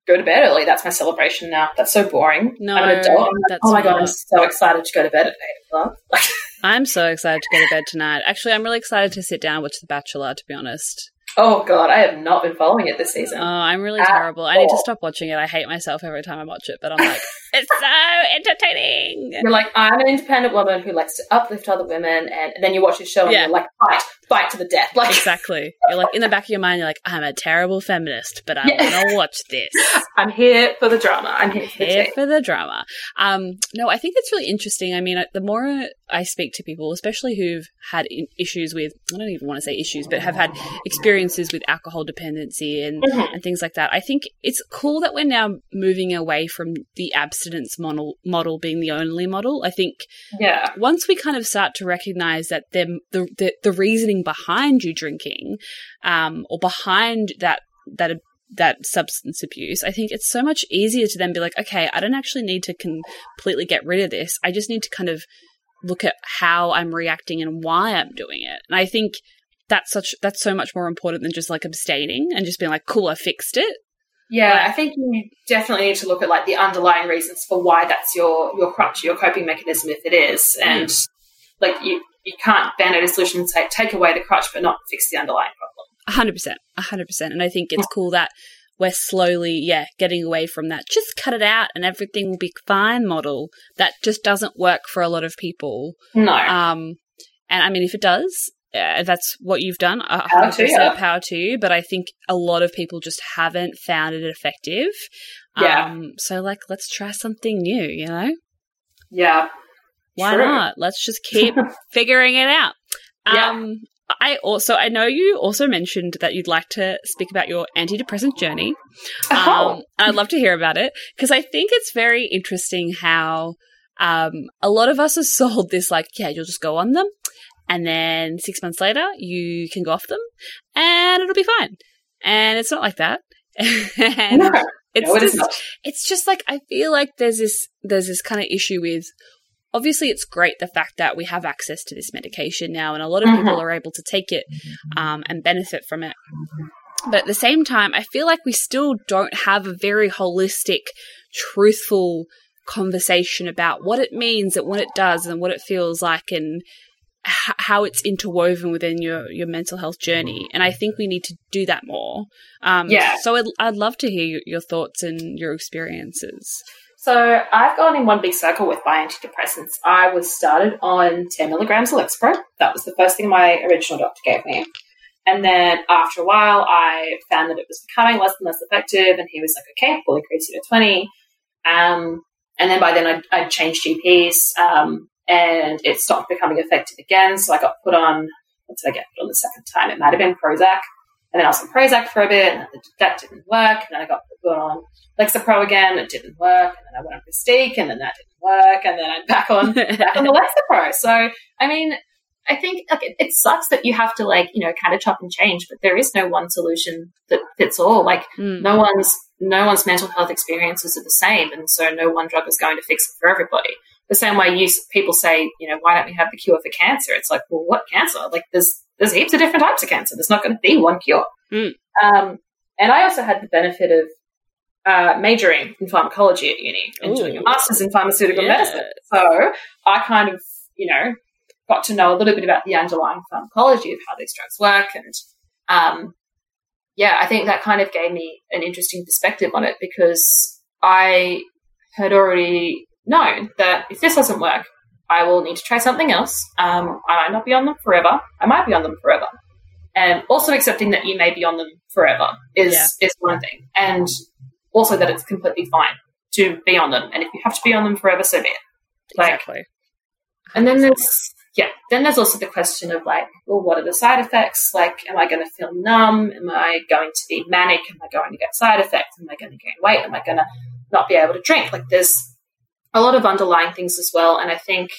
go to bed early. That's my celebration now. That's so boring. No, I'm an adult. I'm like, that's oh my god, I'm so excited to go to bed at eight o'clock. (laughs) I'm so excited to go to bed tonight. Actually, I'm really excited to sit down and watch The Bachelor, to be honest. oh god, I have not been following it this season. Oh, I'm really At terrible. I need to stop watching it. I hate myself every time I watch it, but I'm like, (laughs) it's so entertaining. You're like, I'm an independent woman who likes to uplift other women, and, then you watch this show and Yeah. you're like, fight, fight to the death. Like, Exactly. You're like, in the back of your mind, you're like, I'm a terrible feminist, but I Yeah. want to watch this. (laughs) I'm here for the drama. I'm here for the Here for the drama. Um, no, I think it's really interesting. I mean, the more I speak to people, especially who've had issues with, I don't even want to say issues, but have had experiences with alcohol dependency and, Mhm. and things like that, I think it's cool that we're now moving away from the abstinence model, model being the only model. I think Yeah. once we kind of start to recognize that the the, the, the reasoning behind you drinking um, or behind that that that substance abuse i think it's so much easier to then be like okay i don't actually need to completely get rid of this. I just need to kind of look at how i'm reacting and why i'm doing it. And i think that's such that's so much more important than just like abstaining and just being like cool i fixed it. Yeah, I think you definitely need to look at like the underlying reasons for why that's your your crutch, your coping mechanism, if it is, and like you you can't band aid a solution and say take away the crutch but not fix the underlying problem. A hundred percent, a hundred percent. And I think it's cool that we're slowly, yeah, getting away from that. Just cut it out and everything will be fine model. That just doesn't work for a lot of people. No, Um, and I mean, if it does, uh, that's what you've done. Power to you. power to you. But I think a lot of people just haven't found it effective. Yeah. Um, so like, let's try something new. You know, yeah, why True. not? Let's just keep (laughs) figuring it out. Yeah. Um, I also I know you also mentioned that you'd like to speak about your antidepressant journey. Oh. Um, I'd love to hear about it because I think it's very interesting how um, a lot of us are (laughs) sold this like, yeah, you'll just go on them, and then six months later you can go off them, and it'll be fine. And it's not like that. (laughs) and no, it's no, it just it's just like I feel like there's this there's this kind of issue with obviously it's great the fact that we have access to this medication now and a lot of Mhm. people are able to take it um, and benefit from it. But at the same time i feel like we still don't have a very holistic truthful conversation about what it means and what it does and what it feels like and h- how it's interwoven within your, your mental health journey. And i think we need to do that more. Um, Yeah. so I'd, I'd love to hear your, your thoughts and your experiences So I've gone in one big circle with my antidepressants. I was started on 10 milligrams of Lexapro. That was the first thing my original doctor gave me. And then after a while, I found that it was becoming less and less effective. And he was like, okay, we'll increase you to 20. Um, and then by then I'd, I'd changed GPs um, and it stopped becoming effective again. So I got put on, what did I get put on the second time? It might have been Prozac. And then I was on Prozac for a bit and that didn't work. And then I got put on Lexapro again, it didn't work, and then I went on Pristiq, and then that didn't work, and then I'm back on back on the (laughs) Lexapro. So, I mean, I think like it, it sucks that you have to like you know kind of chop and change, but there is no one solution that fits all. Like Mm. no one's no one's mental health experiences are the same, and so no one drug is going to fix it for everybody. The same way you people say, you know, why don't we have the cure for cancer? It's like, well, what cancer? Like there's there's heaps of different types of cancer. There's not going to be one cure. Mm. Um, and I also had the benefit of uh, majoring in pharmacology at uni and Ooh. doing a master's in pharmaceutical Yeah. medicine. So I kind of, you know, got to know a little bit about the underlying pharmacology of how these drugs work. And um, yeah, I think that kind of gave me an interesting perspective on it because I had already known that if this doesn't work, I will need to try something else. Um, I might not be on them forever. I might be on them forever. And also accepting that you may be on them forever is Yeah. is one thing. And also that it's completely fine to be on them. And if you have to be on them forever, so be it. Like exactly and then there's yeah, then there's also the question of like, well, what are the side effects? Like, am I going to feel numb? Am I going to be manic? Am I going to get side effects? Am I going to gain weight? Am I going to not be able to drink? Like, there's a lot of underlying things as well. And I think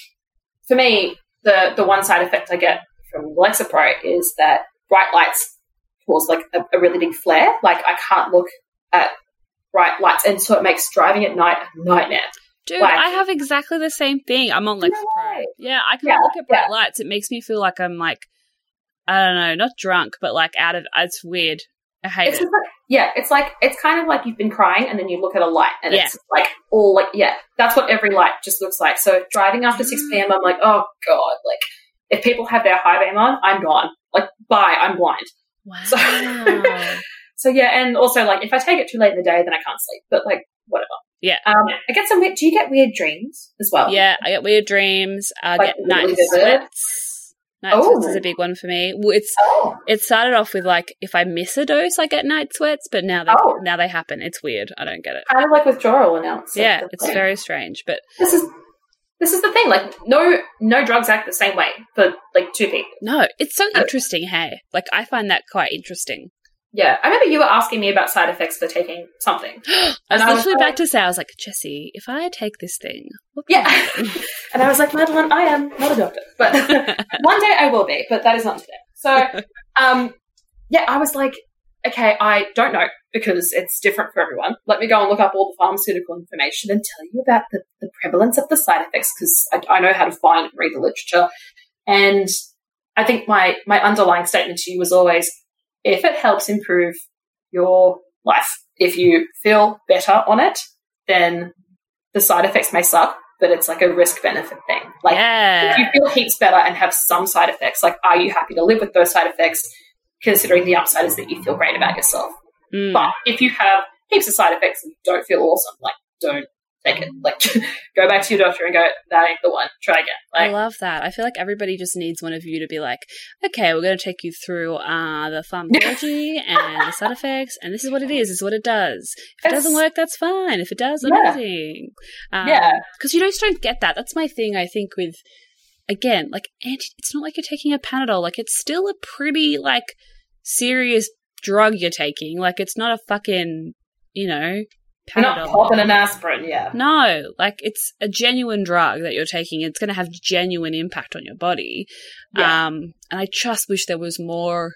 for me, the the one side effect I get from Lexapro is that bright lights cause like a, a really big flare. Like, I can't look at bright lights, and so it makes driving at night a nightmare. Dude, Like- I have exactly the same thing. I'm on Lexapro. Right. Yeah, I can Yeah, look at bright yeah. lights. It makes me feel like I'm like, I don't know, not drunk, but like out of. It's weird. I hate It's it. like, yeah, it's like it's kind of like you've been crying, and then you look at a light, and Yeah. it's like all like yeah, that's what every light just looks like. So driving after six Mm. p.m., I'm like, oh god, like if people have their high beam on, I'm gone. Like bye, I'm blind. Wow. (laughs) So yeah, and also like if I take it too late in the day, then I can't sleep. But like whatever. Yeah. Um, I get some. weird- Do you get weird dreams as well? yeah, I get weird dreams. I Like get night sweats. Night Oh. sweats is a oh. big one for me. Well, It's Oh. it started off with like if I miss a dose, I get night sweats, but now they Oh. now they happen. It's weird. I don't get it. Kind of like withdrawal announced. Yeah, it's very strange, but This is this is the thing. Like no no drugs act the same way for like two people. no, it's so interesting. Hey, like I find that quite interesting. Yeah, I remember you were asking me about side effects for taking something. I was (gasps) And I was literally about to say, I was like, Jesse, if I take this thing, Yeah. (laughs) (laughs) And I was like, Madeline, I am not a doctor, but (laughs) one day I will be, but that is not today. So, um, yeah, I was like, okay, I don't know because it's different for everyone. Let me go and look up all the pharmaceutical information and tell you about the, the prevalence of the side effects because I, I know how to find and read the literature. And I think my my underlying statement to you was always, if it helps improve your life, if you feel better on it, then the side effects may suck, but it's like a risk benefit thing. Like yeah, if you feel heaps better and have some side effects, like are you happy to live with those side effects, considering the upside is that you feel great about yourself? Mm. But if you have heaps of side effects and you don't feel awesome, like don't take it. Like (laughs) go back to your doctor and go, that ain't the one. Try again. I love that. I feel like everybody just needs one of you to be like, okay, we're going to take you through uh, the pharmacology (laughs) and the side effects, and this is what it is. This is what it does. If it doesn't work, that's fine. If it does, Yeah. amazing. Um, Yeah. because you just don't get that. That's my thing. I think with again, like anti. It's not like you're taking a Panadol. Like it's still a pretty like serious drug you're taking. Like it's not a fucking you know you're not popping an aspirin, yeah. No, like it's a genuine drug that you're taking. It's going to have genuine impact on your body. Yeah. Um, and I just wish there was more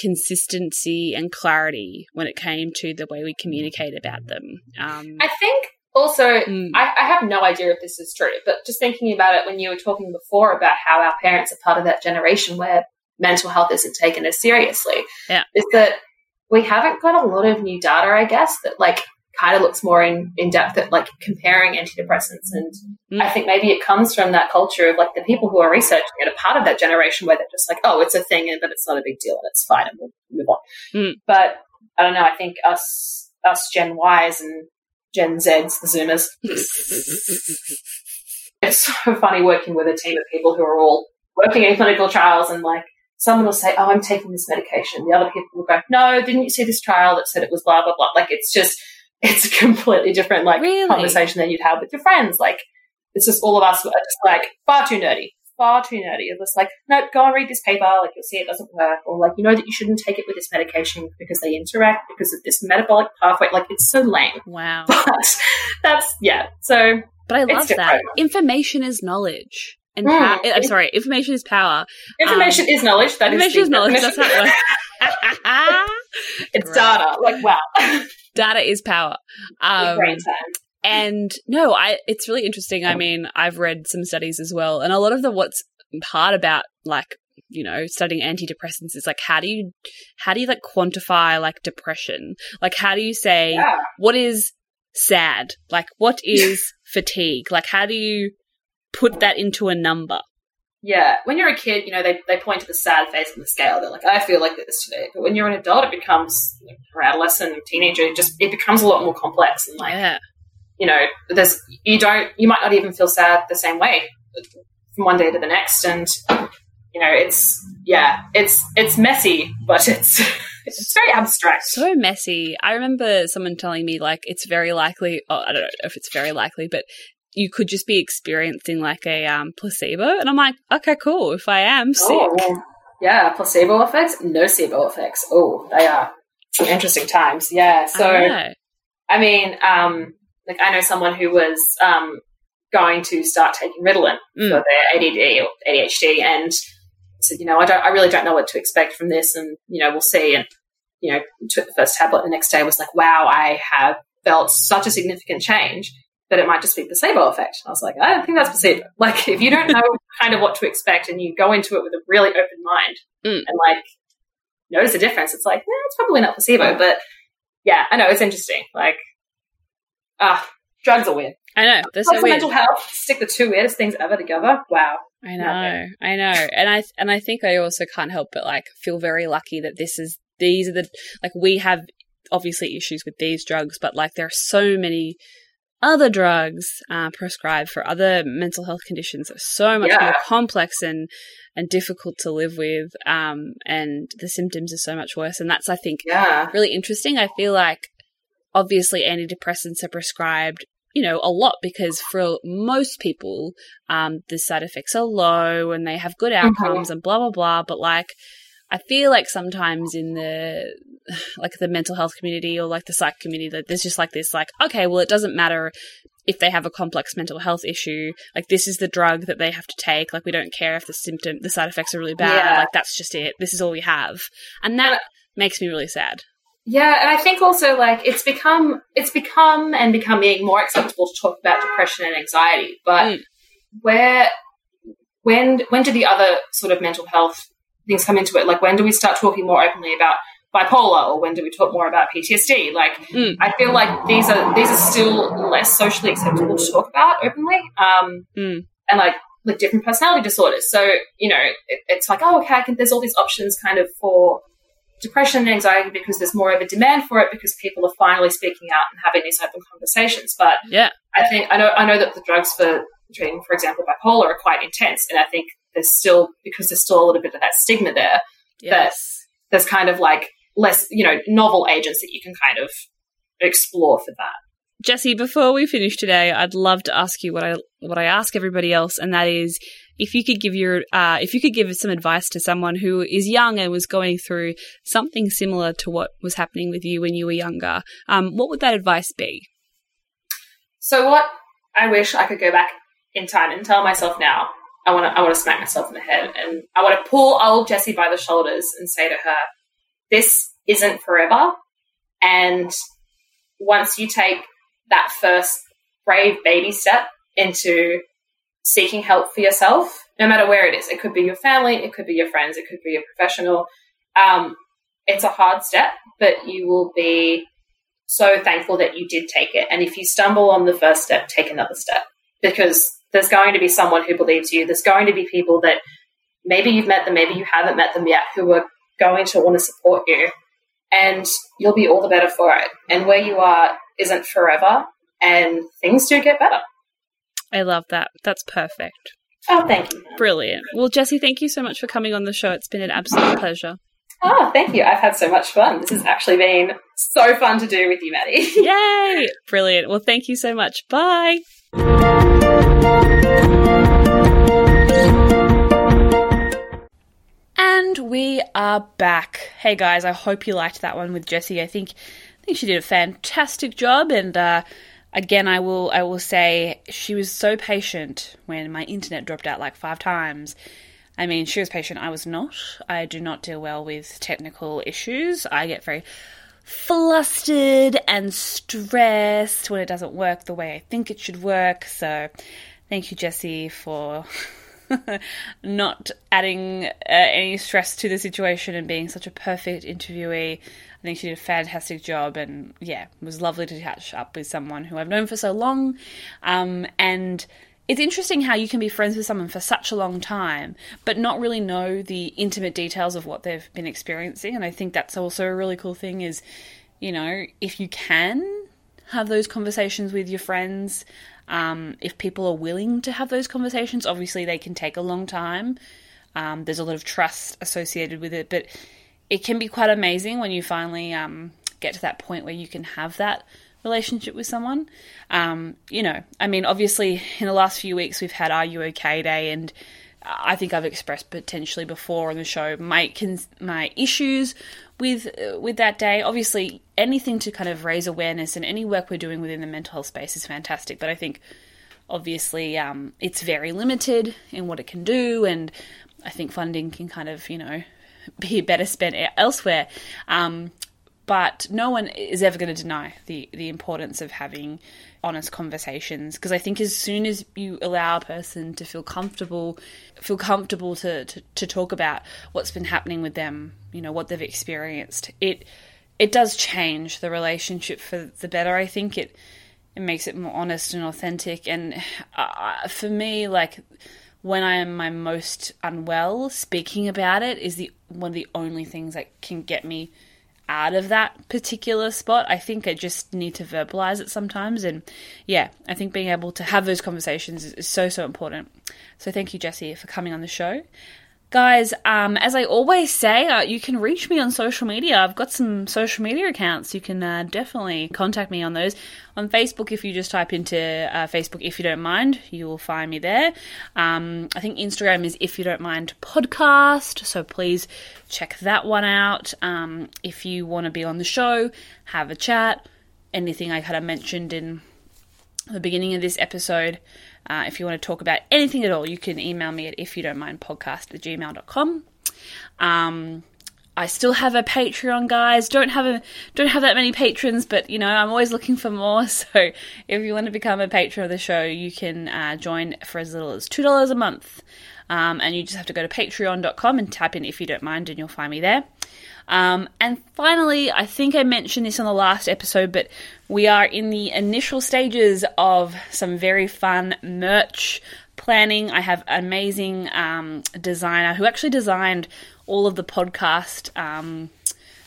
consistency and clarity when it came to the way we communicate about them. Um, I think also mm, I, I have no idea if this is true, but just thinking about it when you were talking before about how our parents are part of that generation where mental health isn't taken as seriously, Yeah. is that we haven't got a lot of new data, I guess, that like kind of looks more in, in depth at like comparing antidepressants. And Mm. I think maybe it comes from that culture of like the people who are researching it are part of that generation where they're just like, oh, it's a thing, but it's not a big deal and it's fine and we'll move on. Mm. But I don't know. I think us, us Gen Ys and Gen Zs, the Zoomers, (laughs) it's so funny working with a team of people who are all working in clinical trials and like someone will say, Oh, I'm taking this medication. The other people will go, No, didn't you see this trial that said it was blah, blah, blah. Like it's just, it's a completely different like Really? conversation than you'd have with your friends. Like it's just all of us are just like far too nerdy. Far too nerdy. It's just like, no, go and read this paper. Like you'll see it doesn't work, or like you know that you shouldn't take it with this medication because they interact because of this metabolic pathway. Like it's so lame. wow. (laughs) But that's yeah. So But I love that. Information is knowledge. And Mm. pow- eh, I'm sorry, information is power. Um, information is knowledge. That is information is the knowledge. That's how it works. (laughs) Ah, ah, ah, it's data. Like wow, (laughs) Data is power. Um, great time. And no, I it's really interesting. I mean, I've read some studies as well, and a lot of the what's hard about like you know studying antidepressants is like how do you how do you like quantify like depression? Like how do you say Yeah. what is sad? Like what (laughs) is fatigue? Like how do you put that into a number? Yeah, when you're a kid, you know, they, they point to the sad face on the scale. They're like, I feel like this today. But when you're an adult, it becomes, like, or adolescent, teenager, it just, it becomes a lot more complex. And like, Yeah. you know, there's, you don't, you might not even feel sad the same way from one day to the next. And, you know, it's, yeah, it's, it's messy, but (laughs) it's, it's very abstract. so messy. I remember someone telling me like it's very likely. Oh, I don't know if it's very likely, but you could just be experiencing like a um, placebo, and I'm like, okay, cool. If I am sick, Oh, yeah, placebo effects, nocebo effects. Oh, they are some interesting times. Yeah. So, I. I mean, um, like I know someone who was um, going to start taking Ritalin Mm. for their ADD or ADHD, and said, you know, I don't, I really don't know what to expect from this, and you know, we'll see. And you know, took the first tablet the next day, was like, wow, I have felt such a significant change that it might just be placebo effect. I was like, I don't think that's placebo. (laughs) Like, if you don't know kind of what to expect and you go into it with a really open mind Mm. and like notice a difference, it's like, eh, it's probably not placebo. But yeah, I know it's interesting. Like, ah, drugs are weird. I know. They're so weird. mental health, stick the two weirdest things ever together. Wow. I know, I know, and I and I think I also can't help but like feel very lucky that this is these are the like we have obviously issues with these drugs, but like there are so many other drugs uh, prescribed for other mental health conditions are so much Yeah. more complex and and difficult to live with, um, and the symptoms are so much worse, and that's I think Yeah. really interesting. I feel like obviously antidepressants are prescribed, you know, a lot because for most people, um, the side effects are low and they have good outcomes and blah blah blah. But like, I feel like sometimes in the (sighs) like the mental health community or like the psych community, that there's just like this, like, okay, well, it doesn't matter if they have a complex mental health issue. Like, this is the drug that they have to take. Like, we don't care if the symptom, the side effects are really bad. Yeah. Like, that's just it. This is all we have, and that makes me really sad. Yeah, and I think also like it's become it's become and becoming more acceptable to talk about depression and anxiety. But Mm. where when when do the other sort of mental health things come into it? Like when do we start talking more openly about bipolar or when do we talk more about PTSD? Like Mm. I feel like these are these are still less socially acceptable to talk about openly. Um Mm. and like like different personality disorders. So, you know, it, it's like, oh, okay, I can, there's all these options kind of for depression and anxiety because there's more of a demand for it because people are finally speaking out and having these open conversations. But Yeah. I think I know I know that the drugs for treating, for example, bipolar are quite intense, and I think there's still because there's still a little bit of that stigma there. Yes. There's kind of like less, you know, novel agents that you can kind of explore for that. Jesse, before we finish today, I'd love to ask you what I what I ask everybody else, and that is if you could give your uh, if you could give some advice to someone who is young and was going through something similar to what was happening with you when you were younger, um, what would that advice be? So what I wish I could go back in time and tell myself now, I want to I want to smack myself in the head and I want to pull old Jessie by the shoulders and say to her, this isn't forever. And once you take that first brave baby step into seeking help for yourself, no matter where it is, it could be your family, it could be your friends, it could be a professional. Um, it's a hard step, but you will be so thankful that you did take it. And if you stumble on the first step, take another step because there's going to be someone who believes you. There's going to be people that maybe you've met them, maybe you haven't met them yet, who are going to want to support you. And you'll be all the better for it. And where you are isn't forever, and things do get better. I love that. That's perfect. Oh, thank you. Brilliant. Well, Jesse, thank you so much for coming on the show. It's been an absolute pleasure. Oh, thank you. I've had so much fun. This has actually been so fun to do with you, Maddie. (laughs) Yay! Brilliant. Well, thank you so much. Bye. And we are back. Hey guys, I hope you liked that one with Jessie. I think I think she did a fantastic job and uh again I will I will say she was so patient when my internet dropped out like 5 times. I mean, she was patient, I was not. I do not deal well with technical issues. I get very flustered and stressed when it doesn't work the way I think it should work. So, thank you, Jessie, for not adding uh, any stress to the situation and being such a perfect interviewee. I think she did a fantastic job, and yeah, it was lovely to catch up with someone who I've known for so long. Um, and it's interesting how you can be friends with someone for such a long time, but not really know the intimate details of what they've been experiencing. And I think that's also a really cool thing is, you know, if you can have those conversations with your friends, um, if people are willing to have those conversations, obviously they can take a long time. Um, there's a lot of trust associated with it, but it can be quite amazing when you finally um, get to that point where you can have that relationship with someone. Um, you know, I mean, obviously, in the last few weeks, we've had Are You OK Day, and I think I've expressed potentially before on the show my my issues with uh, with that day. Obviously, anything to kind of raise awareness and any work we're doing within the mental health space is fantastic. But I think obviously um, it's very limited in what it can do, and I think funding can kind of you know (laughs) be better spent elsewhere. Um, but no one is ever going to deny the the importance of having honest conversations because I think as soon as you allow a person to feel comfortable, feel comfortable to, to, to talk about what's been happening with them, you know, what they've experienced, it it does change the relationship for the better. I think it it makes it more honest and authentic. And uh, for me, like when I am my most unwell, speaking about it is the one of the only things that can get me out of that particular spot. I think I just need to verbalize it sometimes. And yeah, I think being able to have those conversations is, is so, so important. So thank you, Jesse, for coming on the show. Guys, um, as I always say, uh, you can reach me on social media. I've got some social media accounts. You can uh, definitely contact me on those. On Facebook, if you just type into uh, Facebook, if you don't mind, you will find me there. Um, I think Instagram is if you don't mind podcast. So please check that one out. Um, if you want to be on the show, have a chat, anything I kind of mentioned in the beginning of this episode. Uh, if you want to talk about anything at all, you can email me at if you don't mind podcast at gmail.com. Um, I still have a Patreon, guys. Don't have a don't have that many patrons, but you know I'm always looking for more. (laughs) So if you want to become a patron of the show, you can uh, join for as little as two dollars a month, um, and you just have to go to Patreon.com and type in if you don't mind, and you'll find me there. Um, and finally, I think I mentioned this on the last episode, but we are in the initial stages of some very fun merch planning. I have an amazing um, designer who actually designed all of the podcast. Um,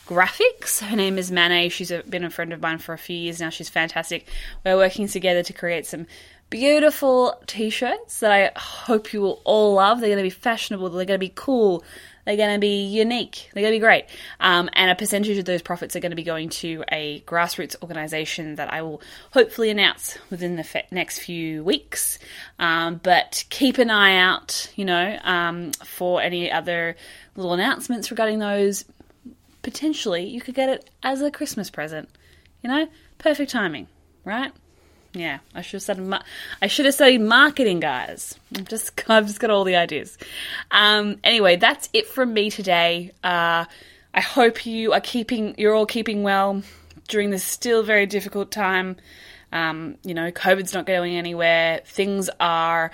graphics. Her name is Mane. She's a, been a friend of mine for a few years now. She's fantastic. We're working together to create some beautiful t shirts that I hope you will all love. They're going to be fashionable, they're going to be cool, they're going to be unique. They're going to be great. Um, and a percentage of those profits are going to be going to a grassroots organization that I will hopefully announce within the fe- next few weeks. Um, but keep an eye out, you know, um, for any other little announcements regarding those. Potentially, you could get it as a Christmas present. You know, perfect timing, right? Yeah, I should have studied. I should have studied marketing, guys. I'm just (laughs) I've just got all the ideas. Um, anyway, that's it from me today. Uh, I hope you are keeping. You're all keeping well during this still very difficult time. Um, you know, COVID's not going anywhere. Things are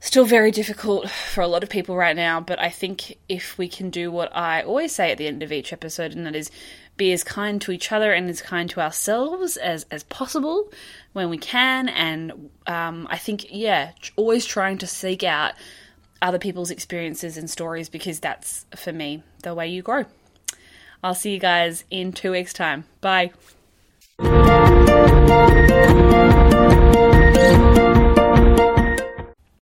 still very difficult for a lot of people right now. But I think if we can do what I always say at the end of each episode, and that is be as kind to each other and as kind to ourselves as, as possible when we can. And um, I think, yeah, always trying to seek out other people's experiences and stories because that's, for me, the way you grow. I'll see you guys in two weeks' time. Bye.